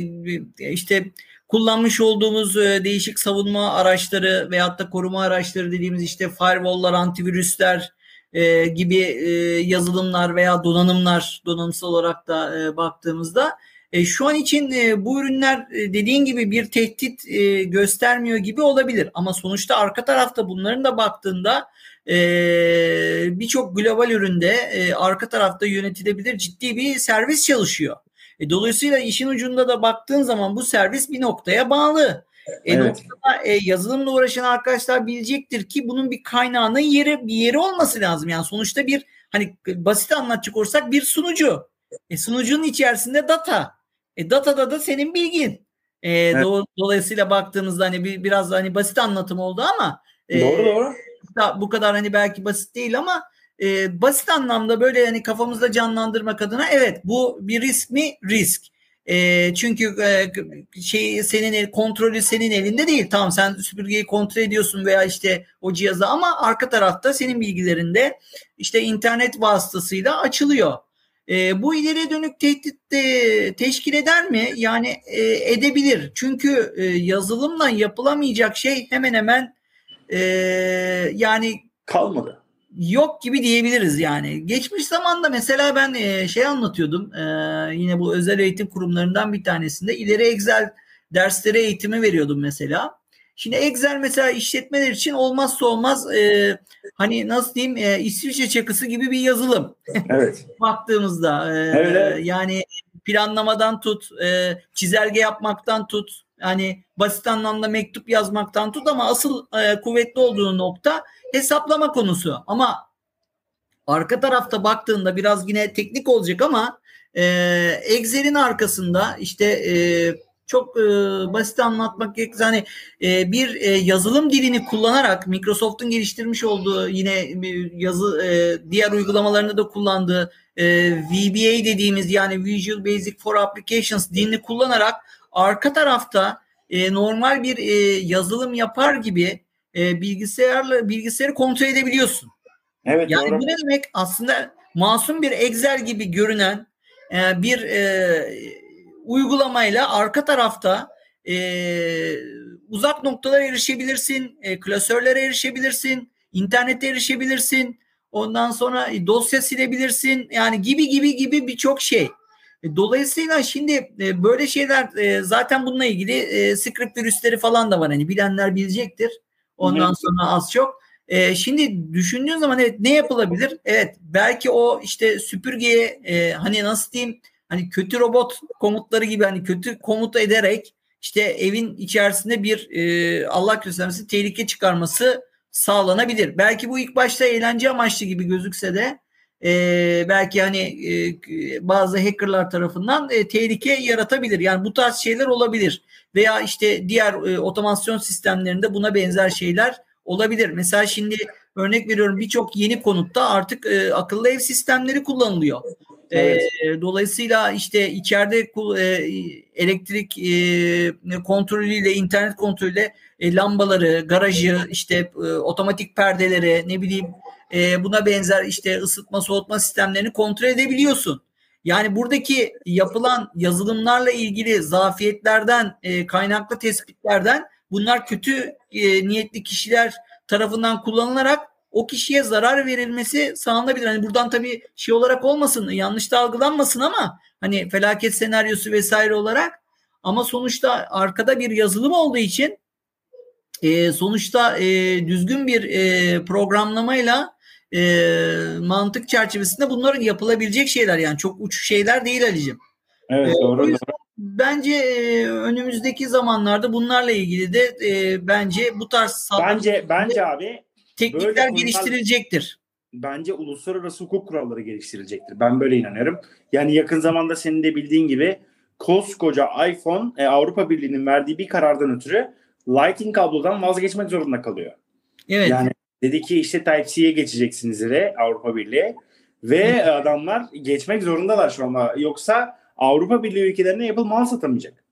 işte kullanmış olduğumuz e, değişik savunma araçları veyahut da koruma araçları dediğimiz işte firewall'lar, antivirüsler e, gibi e, yazılımlar veya donanımlar donanımsal olarak da baktığımızda şu an için bu ürünler dediğin gibi bir tehdit göstermiyor gibi olabilir. Ama sonuçta arka tarafta bunların da baktığında birçok global üründe arka tarafta yönetilebilir ciddi bir servis çalışıyor. E, dolayısıyla işin ucunda da baktığın zaman bu servis bir noktaya bağlı. E, evet. noktada, e, yazılımla uğraşan arkadaşlar bilecektir ki bunun bir kaynağının yeri bir yeri olması lazım. Yani sonuçta bir hani basit anlatacak olursak bir sunucu. E, sunucunun içerisinde data. E, datada da senin bilgin. E, evet. do- dolayısıyla baktığımızda hani bir, biraz hani basit anlatım oldu ama e, doğru doğru. Da, bu kadar hani belki basit değil ama e, basit anlamda böyle hani kafamızda canlandırmak adına evet bu bir risk mi? Risk. E, çünkü e, şey senin kontrolü senin elinde değil. Tamam sen süpürgeyi kontrol ediyorsun veya işte o cihazı ama arka tarafta senin bilgilerinde işte internet vasıtasıyla açılıyor. E, bu ileriye dönük tehdit de teşkil eder mi? Yani e, edebilir. Çünkü e, yazılımla yapılamayacak şey hemen hemen e, yani kalmadı yok gibi diyebiliriz yani. Geçmiş zamanda mesela ben e, şey anlatıyordum. E, yine bu özel eğitim kurumlarından bir tanesinde ileri Excel dersleri eğitimi veriyordum mesela. Şimdi Excel mesela işletmeler için olmazsa olmaz e, hani nasıl diyeyim e, İsviçre çakısı gibi bir yazılım. Evet. Baktığımızda e, evet. yani planlamadan tut, e, çizelge yapmaktan tut, hani basit anlamda mektup yazmaktan tut ama asıl e, kuvvetli olduğu nokta hesaplama konusu. Ama arka tarafta baktığında biraz yine teknik olacak ama e, Excel'in arkasında işte e, çok e, basit anlatmak gerekirse hani e, bir e, yazılım dilini kullanarak Microsoft'un geliştirmiş olduğu yine yazı e, diğer uygulamalarında da kullandığı e, VBA dediğimiz yani Visual Basic for Applications dilini kullanarak arka tarafta e, normal bir e, yazılım yapar gibi e, bilgisayarla bilgisayarı kontrol edebiliyorsun. Evet, yani doğru. bu ne demek? Aslında masum bir Excel gibi görünen e, bir e, uygulamayla arka tarafta e, uzak noktalara erişebilirsin, e, klasörlere erişebilirsin, internete erişebilirsin. Ondan sonra e, dosya silebilirsin. Yani gibi gibi gibi birçok şey. E, dolayısıyla şimdi e, böyle şeyler e, zaten bununla ilgili script virüsleri falan da var. Hani bilenler bilecektir. Ondan evet. sonra az çok. E, şimdi düşündüğün zaman evet ne yapılabilir? Evet belki o işte süpürgeye e, hani nasıl diyeyim hani kötü robot komutları gibi hani kötü komut ederek işte evin içerisinde bir e, Allah göstermesin tehlike çıkarması sağlanabilir. Belki bu ilk başta eğlence amaçlı gibi gözükse de e, belki hani e, bazı hackerlar tarafından e, tehlike yaratabilir. Yani bu tarz şeyler olabilir. Veya işte diğer e, otomasyon sistemlerinde buna benzer şeyler olabilir. Mesela şimdi örnek veriyorum birçok yeni konutta artık e, akıllı ev sistemleri kullanılıyor. E, evet. E, dolayısıyla işte içeride e, elektrik e, kontrolüyle, internet kontrolüyle e, lambaları, garajı, işte e, otomatik perdeleri, ne bileyim e, buna benzer işte ısıtma soğutma sistemlerini kontrol edebiliyorsun. Yani buradaki yapılan yazılımlarla ilgili zafiyetlerden, e, kaynaklı tespitlerden bunlar kötü e, niyetli kişiler tarafından kullanılarak o kişiye zarar verilmesi sağlanabilir. Hani buradan tabii şey olarak olmasın, yanlış da algılanmasın ama hani felaket senaryosu vesaire olarak ama sonuçta arkada bir yazılım olduğu için e, sonuçta e, düzgün bir e, programlamayla e, mantık çerçevesinde bunların yapılabilecek şeyler yani çok uç şeyler değil Ali'cim. Evet e, doğru. doğru. Bence e, önümüzdeki zamanlarda bunlarla ilgili de e, bence bu tarz bence bence abi teknikler geliştirilecektir. Bence uluslararası hukuk kuralları geliştirilecektir. Ben böyle inanıyorum. Yani yakın zamanda senin de bildiğin gibi koskoca iPhone e, Avrupa Birliği'nin verdiği bir karardan ötürü Lightning kablodan vazgeçmek zorunda kalıyor. Evet. Yani Dedi ki işte Type-C'ye geçeceksiniz dedi Avrupa Birliği. Ve adamlar geçmek zorundalar şu anda. Yoksa Avrupa Birliği ülkelerine Apple mal satamayacak.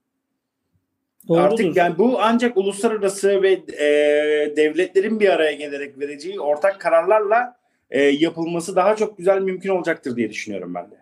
Doğrudur. Artık yani bu ancak uluslararası ve e, devletlerin bir araya gelerek vereceği ortak kararlarla e, yapılması daha çok güzel mümkün olacaktır diye düşünüyorum ben de.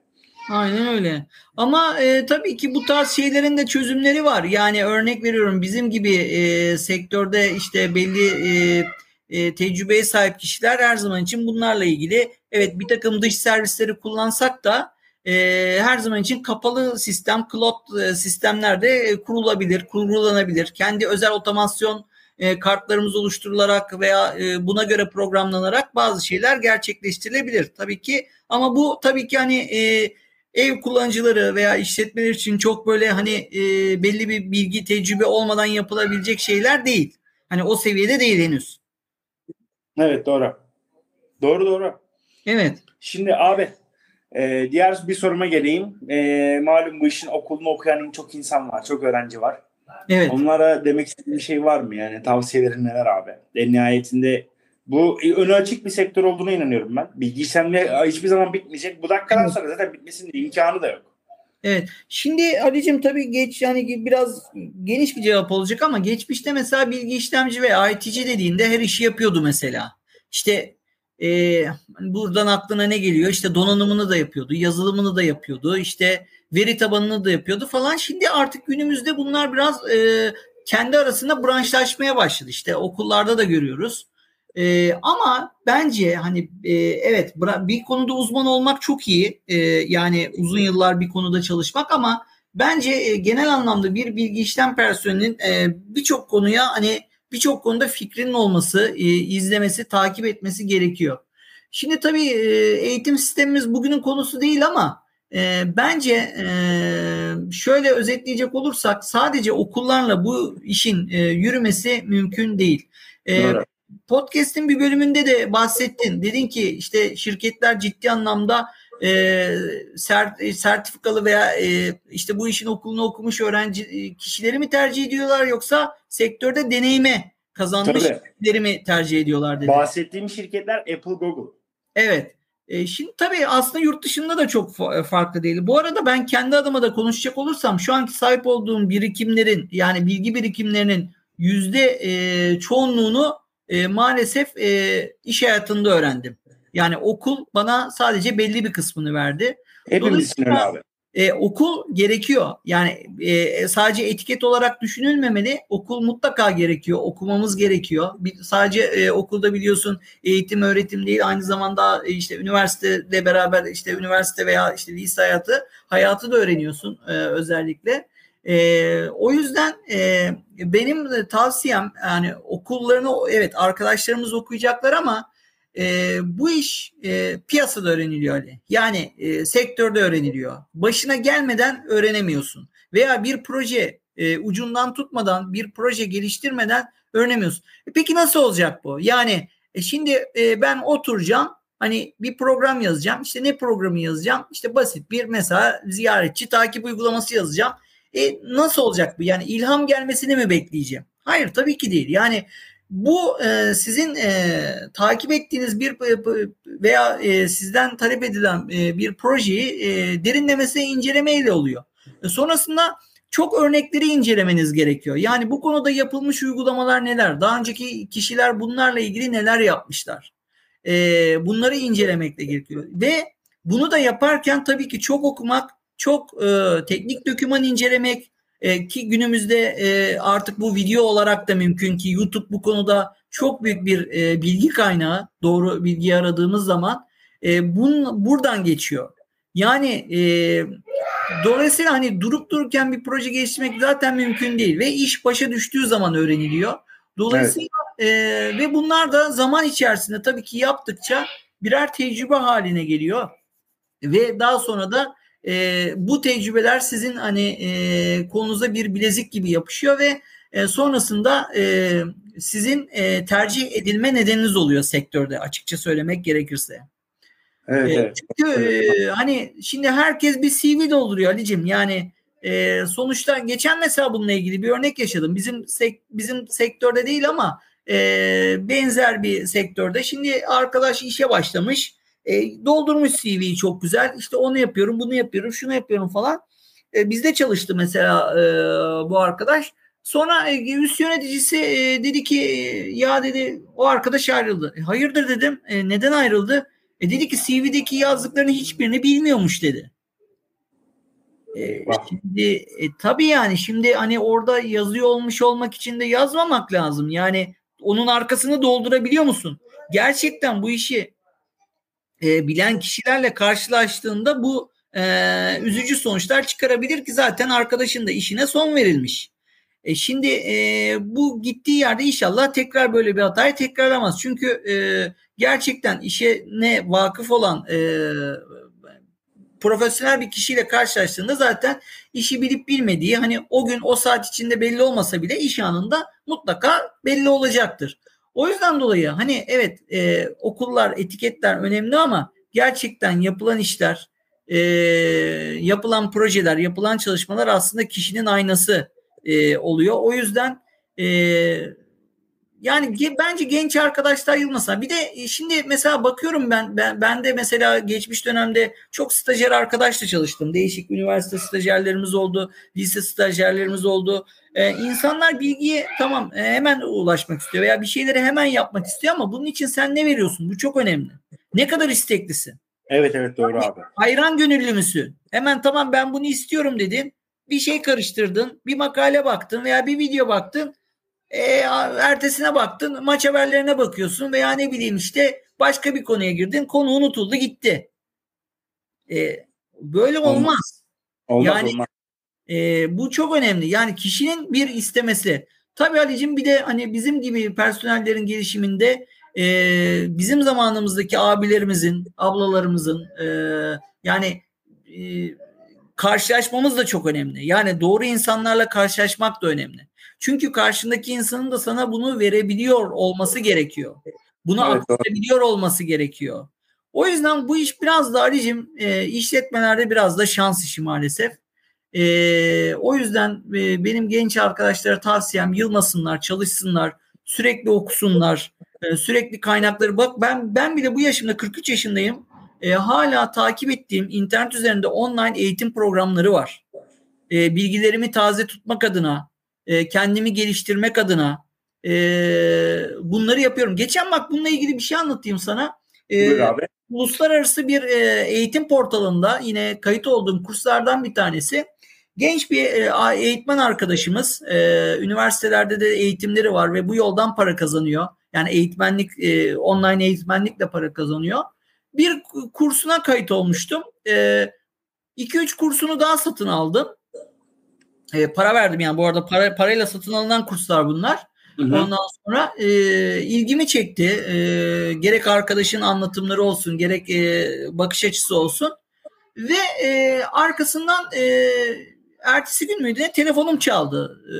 Aynen öyle. Ama e, tabii ki bu tarz şeylerin de çözümleri var. Yani örnek veriyorum bizim gibi e, sektörde işte belli e, e, tecrübeye sahip kişiler her zaman için bunlarla ilgili evet bir takım dış servisleri kullansak da e, her zaman için kapalı sistem, cloud e, sistemlerde e, kurulabilir, kurulanabilir. Kendi özel otomasyon e, kartlarımız oluşturularak veya e, buna göre programlanarak bazı şeyler gerçekleştirilebilir tabii ki. Ama bu tabii ki hani e, ev kullanıcıları veya işletmeler için çok böyle hani e, belli bir bilgi, tecrübe olmadan yapılabilecek şeyler değil. Hani o seviyede değil henüz. Evet doğru. Doğru doğru. Evet. Şimdi abi e, diğer bir soruma geleyim. E, malum bu işin okulunu okuyan çok insan var. Çok öğrenci var. Evet. Onlara demek istediğim bir şey var mı? Yani tavsiyelerin neler abi? En nihayetinde bu önü açık bir sektör olduğuna inanıyorum ben. Bilgi işlemle hiçbir zaman bitmeyecek. Bu dakikadan sonra zaten bitmesinin imkanı da yok. Evet. Şimdi Ali'cim tabii geç yani biraz geniş bir cevap olacak ama geçmişte mesela bilgi işlemci ve IT'ci dediğinde her işi yapıyordu mesela. İşte e, buradan aklına ne geliyor? İşte donanımını da yapıyordu, yazılımını da yapıyordu, işte veri tabanını da yapıyordu falan. Şimdi artık günümüzde bunlar biraz e, kendi arasında branşlaşmaya başladı. İşte okullarda da görüyoruz. E, ama bence hani e, evet bir konuda uzman olmak çok iyi. E, yani uzun yıllar bir konuda çalışmak ama bence e, genel anlamda bir bilgi işlem personelinin e, birçok konuya hani birçok konuda fikrinin olması, e, izlemesi, takip etmesi gerekiyor. Şimdi tabii e, eğitim sistemimiz bugünün konusu değil ama e, bence e, şöyle özetleyecek olursak sadece okullarla bu işin e, yürümesi mümkün değil. E, Podcast'in bir bölümünde de bahsettin. Dedin ki işte şirketler ciddi anlamda e, sert, e, sertifikalı veya e, işte bu işin okulunu okumuş öğrenci e, kişileri mi tercih ediyorlar yoksa sektörde deneyime kazanmış kişileri mi tercih ediyorlar dedi. Bahsettiğim şirketler Apple, Google. Evet. E, şimdi tabii aslında yurt dışında da çok farklı değil. Bu arada ben kendi adıma da konuşacak olursam şu anki sahip olduğum birikimlerin yani bilgi birikimlerinin yüzde e, çoğunluğunu e, maalesef e, iş hayatında öğrendim. Yani okul bana sadece belli bir kısmını verdi. Hepimiz için abi. E, okul gerekiyor. Yani e, sadece etiket olarak düşünülmemeli. Okul mutlaka gerekiyor. Okumamız gerekiyor. Bir, sadece e, okulda biliyorsun eğitim öğretim değil aynı zamanda e, işte üniversitede beraber işte üniversite veya işte lise hayatı hayatı da öğreniyorsun e, özellikle. E, o yüzden e, benim tavsiyem yani okullarını evet arkadaşlarımız okuyacaklar ama e, bu iş e, piyasada öğreniliyor Ali. Yani e, sektörde öğreniliyor. Başına gelmeden öğrenemiyorsun. Veya bir proje e, ucundan tutmadan bir proje geliştirmeden öğrenemiyorsun. E, peki nasıl olacak bu? Yani e, şimdi e, ben oturacağım hani bir program yazacağım. İşte ne programı yazacağım? İşte basit bir mesela ziyaretçi takip uygulaması yazacağım. E, nasıl olacak bu? Yani ilham gelmesini mi bekleyeceğim? Hayır tabii ki değil. Yani bu e, sizin e, takip ettiğiniz bir e, veya e, sizden talep edilen e, bir projeyi e, derinlemesine incelemeyle oluyor. E, sonrasında çok örnekleri incelemeniz gerekiyor. Yani bu konuda yapılmış uygulamalar neler? Daha önceki kişiler bunlarla ilgili neler yapmışlar? E, bunları incelemekle gerekiyor. Ve bunu da yaparken tabii ki çok okumak, çok e, teknik doküman incelemek, e, ki günümüzde e, artık bu video olarak da mümkün ki YouTube bu konuda çok büyük bir e, bilgi kaynağı doğru bilgi aradığımız zaman e, bun, buradan geçiyor. Yani dolayısıyla hani durup dururken bir proje geliştirmek zaten mümkün değil ve iş başa düştüğü zaman öğreniliyor. Dolayısıyla evet. e, ve bunlar da zaman içerisinde tabii ki yaptıkça birer tecrübe haline geliyor ve daha sonra da e, bu tecrübeler sizin hani e, kolunuza bir bilezik gibi yapışıyor ve e, sonrasında e, sizin e, tercih edilme nedeniniz oluyor sektörde açıkça söylemek gerekirse. Evet, e, evet. Çünkü e, hani şimdi herkes bir CV dolduruyor Ali'cim yani e, sonuçta geçen mesela bununla ilgili bir örnek yaşadım. Bizim sek, bizim sektörde değil ama e, benzer bir sektörde. Şimdi arkadaş işe başlamış e, doldurmuş CV'yi çok güzel. İşte onu yapıyorum, bunu yapıyorum, şunu yapıyorum falan. E, bizde çalıştı mesela e, bu arkadaş. Sonra e, üst yöneticisi e, dedi ki ya dedi o arkadaş ayrıldı. E, hayırdır dedim. E, neden ayrıldı? E, dedi ki CV'deki yazdıklarını hiçbirini bilmiyormuş dedi. E, şimdi e, tabii yani şimdi hani orada yazıyor olmuş olmak için de yazmamak lazım. Yani onun arkasını doldurabiliyor musun? Gerçekten bu işi e, bilen kişilerle karşılaştığında bu e, üzücü sonuçlar çıkarabilir ki zaten arkadaşın da işine son verilmiş. E, şimdi e, bu gittiği yerde inşallah tekrar böyle bir hatayı tekrarlamaz. Çünkü e, gerçekten işe ne vakıf olan e, profesyonel bir kişiyle karşılaştığında zaten işi bilip bilmediği hani o gün o saat içinde belli olmasa bile iş anında mutlaka belli olacaktır. O yüzden dolayı hani evet e, okullar, etiketler önemli ama gerçekten yapılan işler, e, yapılan projeler, yapılan çalışmalar aslında kişinin aynası e, oluyor. O yüzden e, yani bence genç arkadaşlar yılmasın. Bir de e, şimdi mesela bakıyorum ben, ben ben de mesela geçmiş dönemde çok stajyer arkadaşla çalıştım. Değişik üniversite stajyerlerimiz oldu, lise stajyerlerimiz oldu. Ee, insanlar bilgiye tamam e, hemen ulaşmak istiyor veya bir şeyleri hemen yapmak istiyor ama bunun için sen ne veriyorsun? Bu çok önemli. Ne kadar isteklisin? Evet evet doğru abi. Hayran gönüllü müsün? Hemen tamam ben bunu istiyorum dedin. Bir şey karıştırdın, bir makale baktın veya bir video baktın e, ertesine baktın maç haberlerine bakıyorsun veya ne bileyim işte başka bir konuya girdin konu unutuldu gitti. E, böyle olmaz. Olmaz, olmaz yani olmaz. E, bu çok önemli. Yani kişinin bir istemesi. Tabii Ali'cim bir de hani bizim gibi personellerin gelişiminde e, bizim zamanımızdaki abilerimizin, ablalarımızın e, yani e, karşılaşmamız da çok önemli. Yani doğru insanlarla karşılaşmak da önemli. Çünkü karşındaki insanın da sana bunu verebiliyor olması gerekiyor. Bunu evet, aktarabiliyor olması gerekiyor. O yüzden bu iş biraz da Ali'cim e, işletmelerde biraz da şans işi maalesef. E, o yüzden e, benim genç arkadaşlara tavsiyem yılmasınlar, çalışsınlar, sürekli okusunlar, e, sürekli kaynakları. Bak ben ben bile bu yaşımda 43 yaşındayım. E, hala takip ettiğim internet üzerinde online eğitim programları var. E, bilgilerimi taze tutmak adına, e, kendimi geliştirmek adına e, bunları yapıyorum. Geçen bak bununla ilgili bir şey anlatayım sana. E, abi. Uluslararası bir e, eğitim portalında yine kayıt olduğum kurslardan bir tanesi. Genç bir e, eğitmen arkadaşımız e, üniversitelerde de eğitimleri var ve bu yoldan para kazanıyor. Yani eğitmenlik, e, online eğitmenlikle para kazanıyor. Bir kursuna kayıt olmuştum. 2-3 e, kursunu daha satın aldım e, para verdim yani bu arada para, parayla satın alınan kurslar bunlar. Hı hı. Ondan sonra e, ilgimi çekti. E, gerek arkadaşın anlatımları olsun, gerek e, bakış açısı olsun. Ve e, arkasından e, ertesi gün müydü telefonum çaldı. E,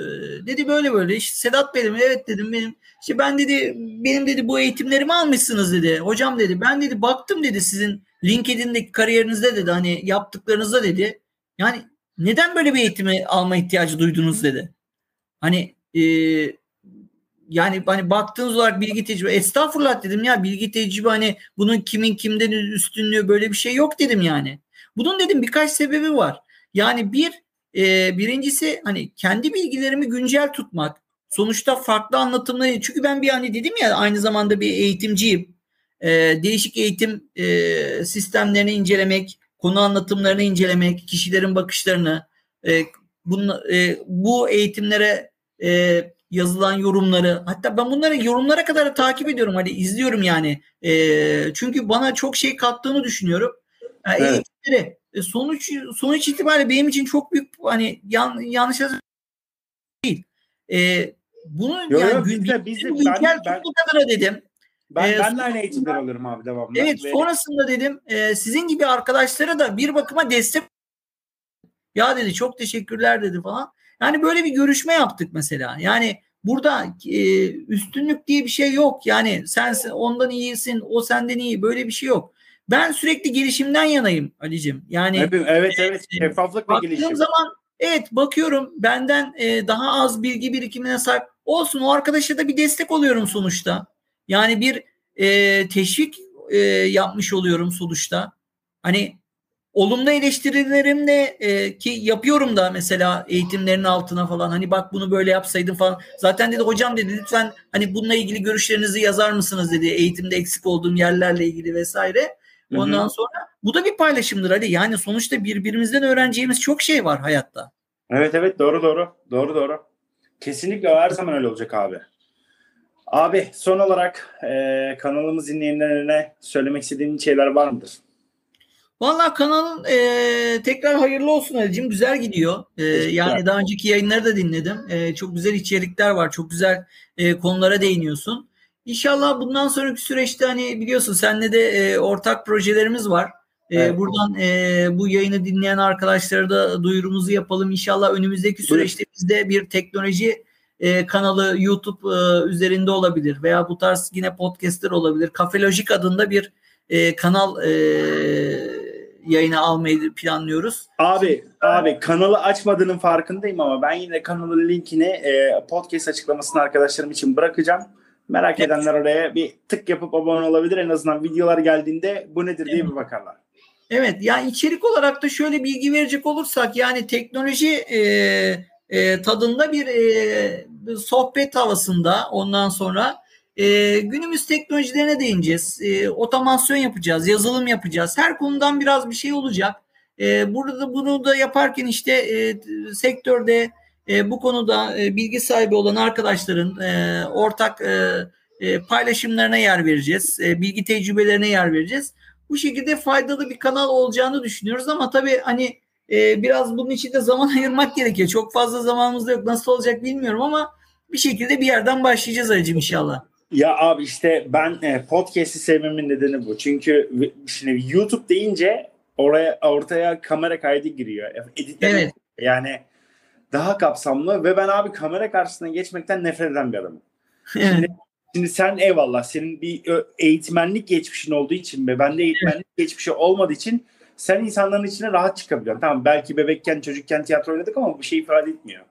dedi böyle böyle işte Sedat benim evet dedim benim. İşte ben dedi benim dedi bu eğitimlerimi almışsınız dedi. Hocam dedi ben dedi baktım dedi sizin LinkedIn'deki kariyerinizde dedi hani yaptıklarınızda dedi. Yani neden böyle bir eğitimi alma ihtiyacı duydunuz dedi. Hani e, yani hani baktığınız olarak bilgi tecrübe estağfurullah dedim ya bilgi tecrübe hani bunun kimin kimden üstünlüğü böyle bir şey yok dedim yani. Bunun dedim birkaç sebebi var. Yani bir e, birincisi hani kendi bilgilerimi güncel tutmak. Sonuçta farklı anlatımları çünkü ben bir hani dedim ya aynı zamanda bir eğitimciyim. E, değişik eğitim e, sistemlerini incelemek, konu anlatımlarını incelemek, kişilerin bakışlarını, e, bunu, e, bu eğitimlere e, yazılan yorumları, hatta ben bunları yorumlara kadar takip ediyorum, hani izliyorum yani. E, çünkü bana çok şey kattığını düşünüyorum. Yani evet. Eğitimleri e, sonuç sonuç itibariyle benim için çok büyük hani yan, yanlış değil. E, bunu yo, yani yo, biz de, biz de, ben, ben, kadar dedim. Ben, ee, ben de aynı eğitimler alıyorum abi devamlı. Evet Ve... sonrasında dedim e, sizin gibi arkadaşlara da bir bakıma destek ya dedi çok teşekkürler dedi falan. Yani böyle bir görüşme yaptık mesela. Yani burada e, üstünlük diye bir şey yok. Yani sen ondan iyisin, o senden iyi. Böyle bir şey yok. Ben sürekli gelişimden yanayım Ali'cim. Yani evet evet, evet. şeffaflık ve gelişim. zaman evet bakıyorum benden e, daha az bilgi birikimine sahip olsun o arkadaşa da bir destek oluyorum sonuçta. Yani bir e, teşvik e, yapmış oluyorum sonuçta. Hani olumlu eleştirilerim de e, ki yapıyorum da mesela eğitimlerin altına falan hani bak bunu böyle yapsaydın falan. Zaten dedi hocam dedi lütfen hani bununla ilgili görüşlerinizi yazar mısınız dedi eğitimde eksik olduğum yerlerle ilgili vesaire. Ondan Hı-hı. sonra bu da bir paylaşımdır Ali. Yani sonuçta birbirimizden öğreneceğimiz çok şey var hayatta. Evet evet doğru doğru. Doğru doğru. Kesinlikle her zaman öyle olacak abi. Abi son olarak e, kanalımız dinleyenlerine söylemek istediğin şeyler var mıdır? Valla kanalın e, tekrar hayırlı olsun Ali'cim. Güzel gidiyor. E, yani daha önceki yayınları da dinledim. E, çok güzel içerikler var. Çok güzel e, konulara değiniyorsun. İnşallah bundan sonraki süreçte hani biliyorsun seninle de e, ortak projelerimiz var. E, evet. Buradan e, bu yayını dinleyen arkadaşlara da duyurumuzu yapalım. İnşallah önümüzdeki süreçte bizde bir teknoloji e, kanalı YouTube e, üzerinde olabilir veya bu tarz yine podcastler olabilir. Kafelojik adında bir e, kanal e, yayına almayı planlıyoruz. Abi abi kanalı açmadığının farkındayım ama ben yine kanalın linkini e, podcast açıklamasını arkadaşlarım için bırakacağım. Merak evet. edenler oraya bir tık yapıp abone olabilir. En azından videolar geldiğinde bu nedir diye evet. bir bakarlar. Evet yani içerik olarak da şöyle bilgi verecek olursak yani teknoloji e, e, tadında bir e, sohbet havasında ondan sonra e, günümüz teknolojilerine değineceğiz. E, otomasyon yapacağız, yazılım yapacağız. Her konudan biraz bir şey olacak. E, burada bunu da yaparken işte e, sektörde e, bu konuda e, bilgi sahibi olan arkadaşların e, ortak e, e, paylaşımlarına yer vereceğiz. E, bilgi tecrübelerine yer vereceğiz. Bu şekilde faydalı bir kanal olacağını düşünüyoruz ama tabii hani e, biraz bunun için de zaman ayırmak gerekiyor. Çok fazla zamanımız da yok. Nasıl olacak bilmiyorum ama bir şekilde bir yerden başlayacağız acım inşallah. Ya abi işte ben e, podcast'i sevmemin nedeni bu. Çünkü şimdi YouTube deyince oraya ortaya kamera kaydı giriyor. Editleme evet. yani daha kapsamlı ve ben abi kamera karşısına geçmekten nefret eden bir adamım. Şimdi, şimdi sen eyvallah senin bir eğitmenlik geçmişin olduğu için ve bende eğitmenlik geçmişi olmadığı için sen insanların içine rahat çıkabiliyorsun. Tamam belki bebekken çocukken tiyatro oynadık ama bu şey ifade etmiyor.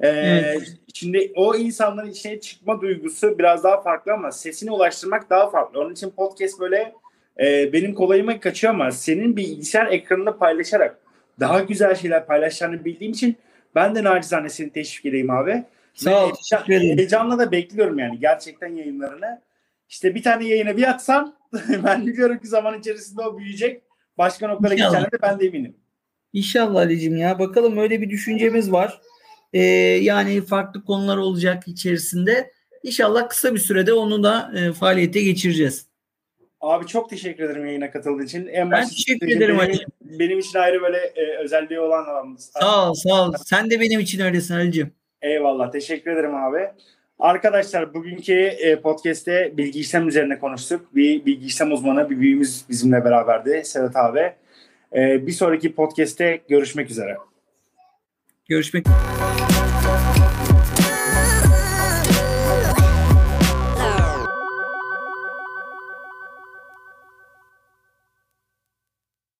Ee, evet. Şimdi o insanların içine çıkma duygusu biraz daha farklı ama sesini ulaştırmak daha farklı. Onun için podcast böyle e, benim kolayıma kaçıyor ama senin bilgisayar ekranında paylaşarak daha güzel şeyler paylaşacağını bildiğim için ben de nacizane seni teşvik edeyim abi. Sağ ol. Heyecan, heyecanla da bekliyorum yani gerçekten yayınlarını. İşte bir tane yayına bir atsan ben biliyorum ki zaman içerisinde o büyüyecek. Başka noktalara gideceğine de ben de eminim. İnşallah Ali'cim ya. Bakalım öyle bir düşüncemiz var. Ee, yani farklı konular olacak içerisinde. İnşallah kısa bir sürede onu da e, faaliyete geçireceğiz. Abi çok teşekkür ederim yayına katıldığın için. En ben teşekkür ederim benim, benim için ayrı böyle e, özelliği olan adamız. Sağ ol sağ ol. Sen de benim için öylesin Ali'cim. Eyvallah teşekkür ederim abi. Arkadaşlar bugünkü e, podcast'te bilgi işlem üzerine konuştuk. Bir bilgi işlem uzmanı bir büyüğümüz bizimle beraberdi Sedat abi. E, bir sonraki podcast'te görüşmek üzere. Görüşmek üzere.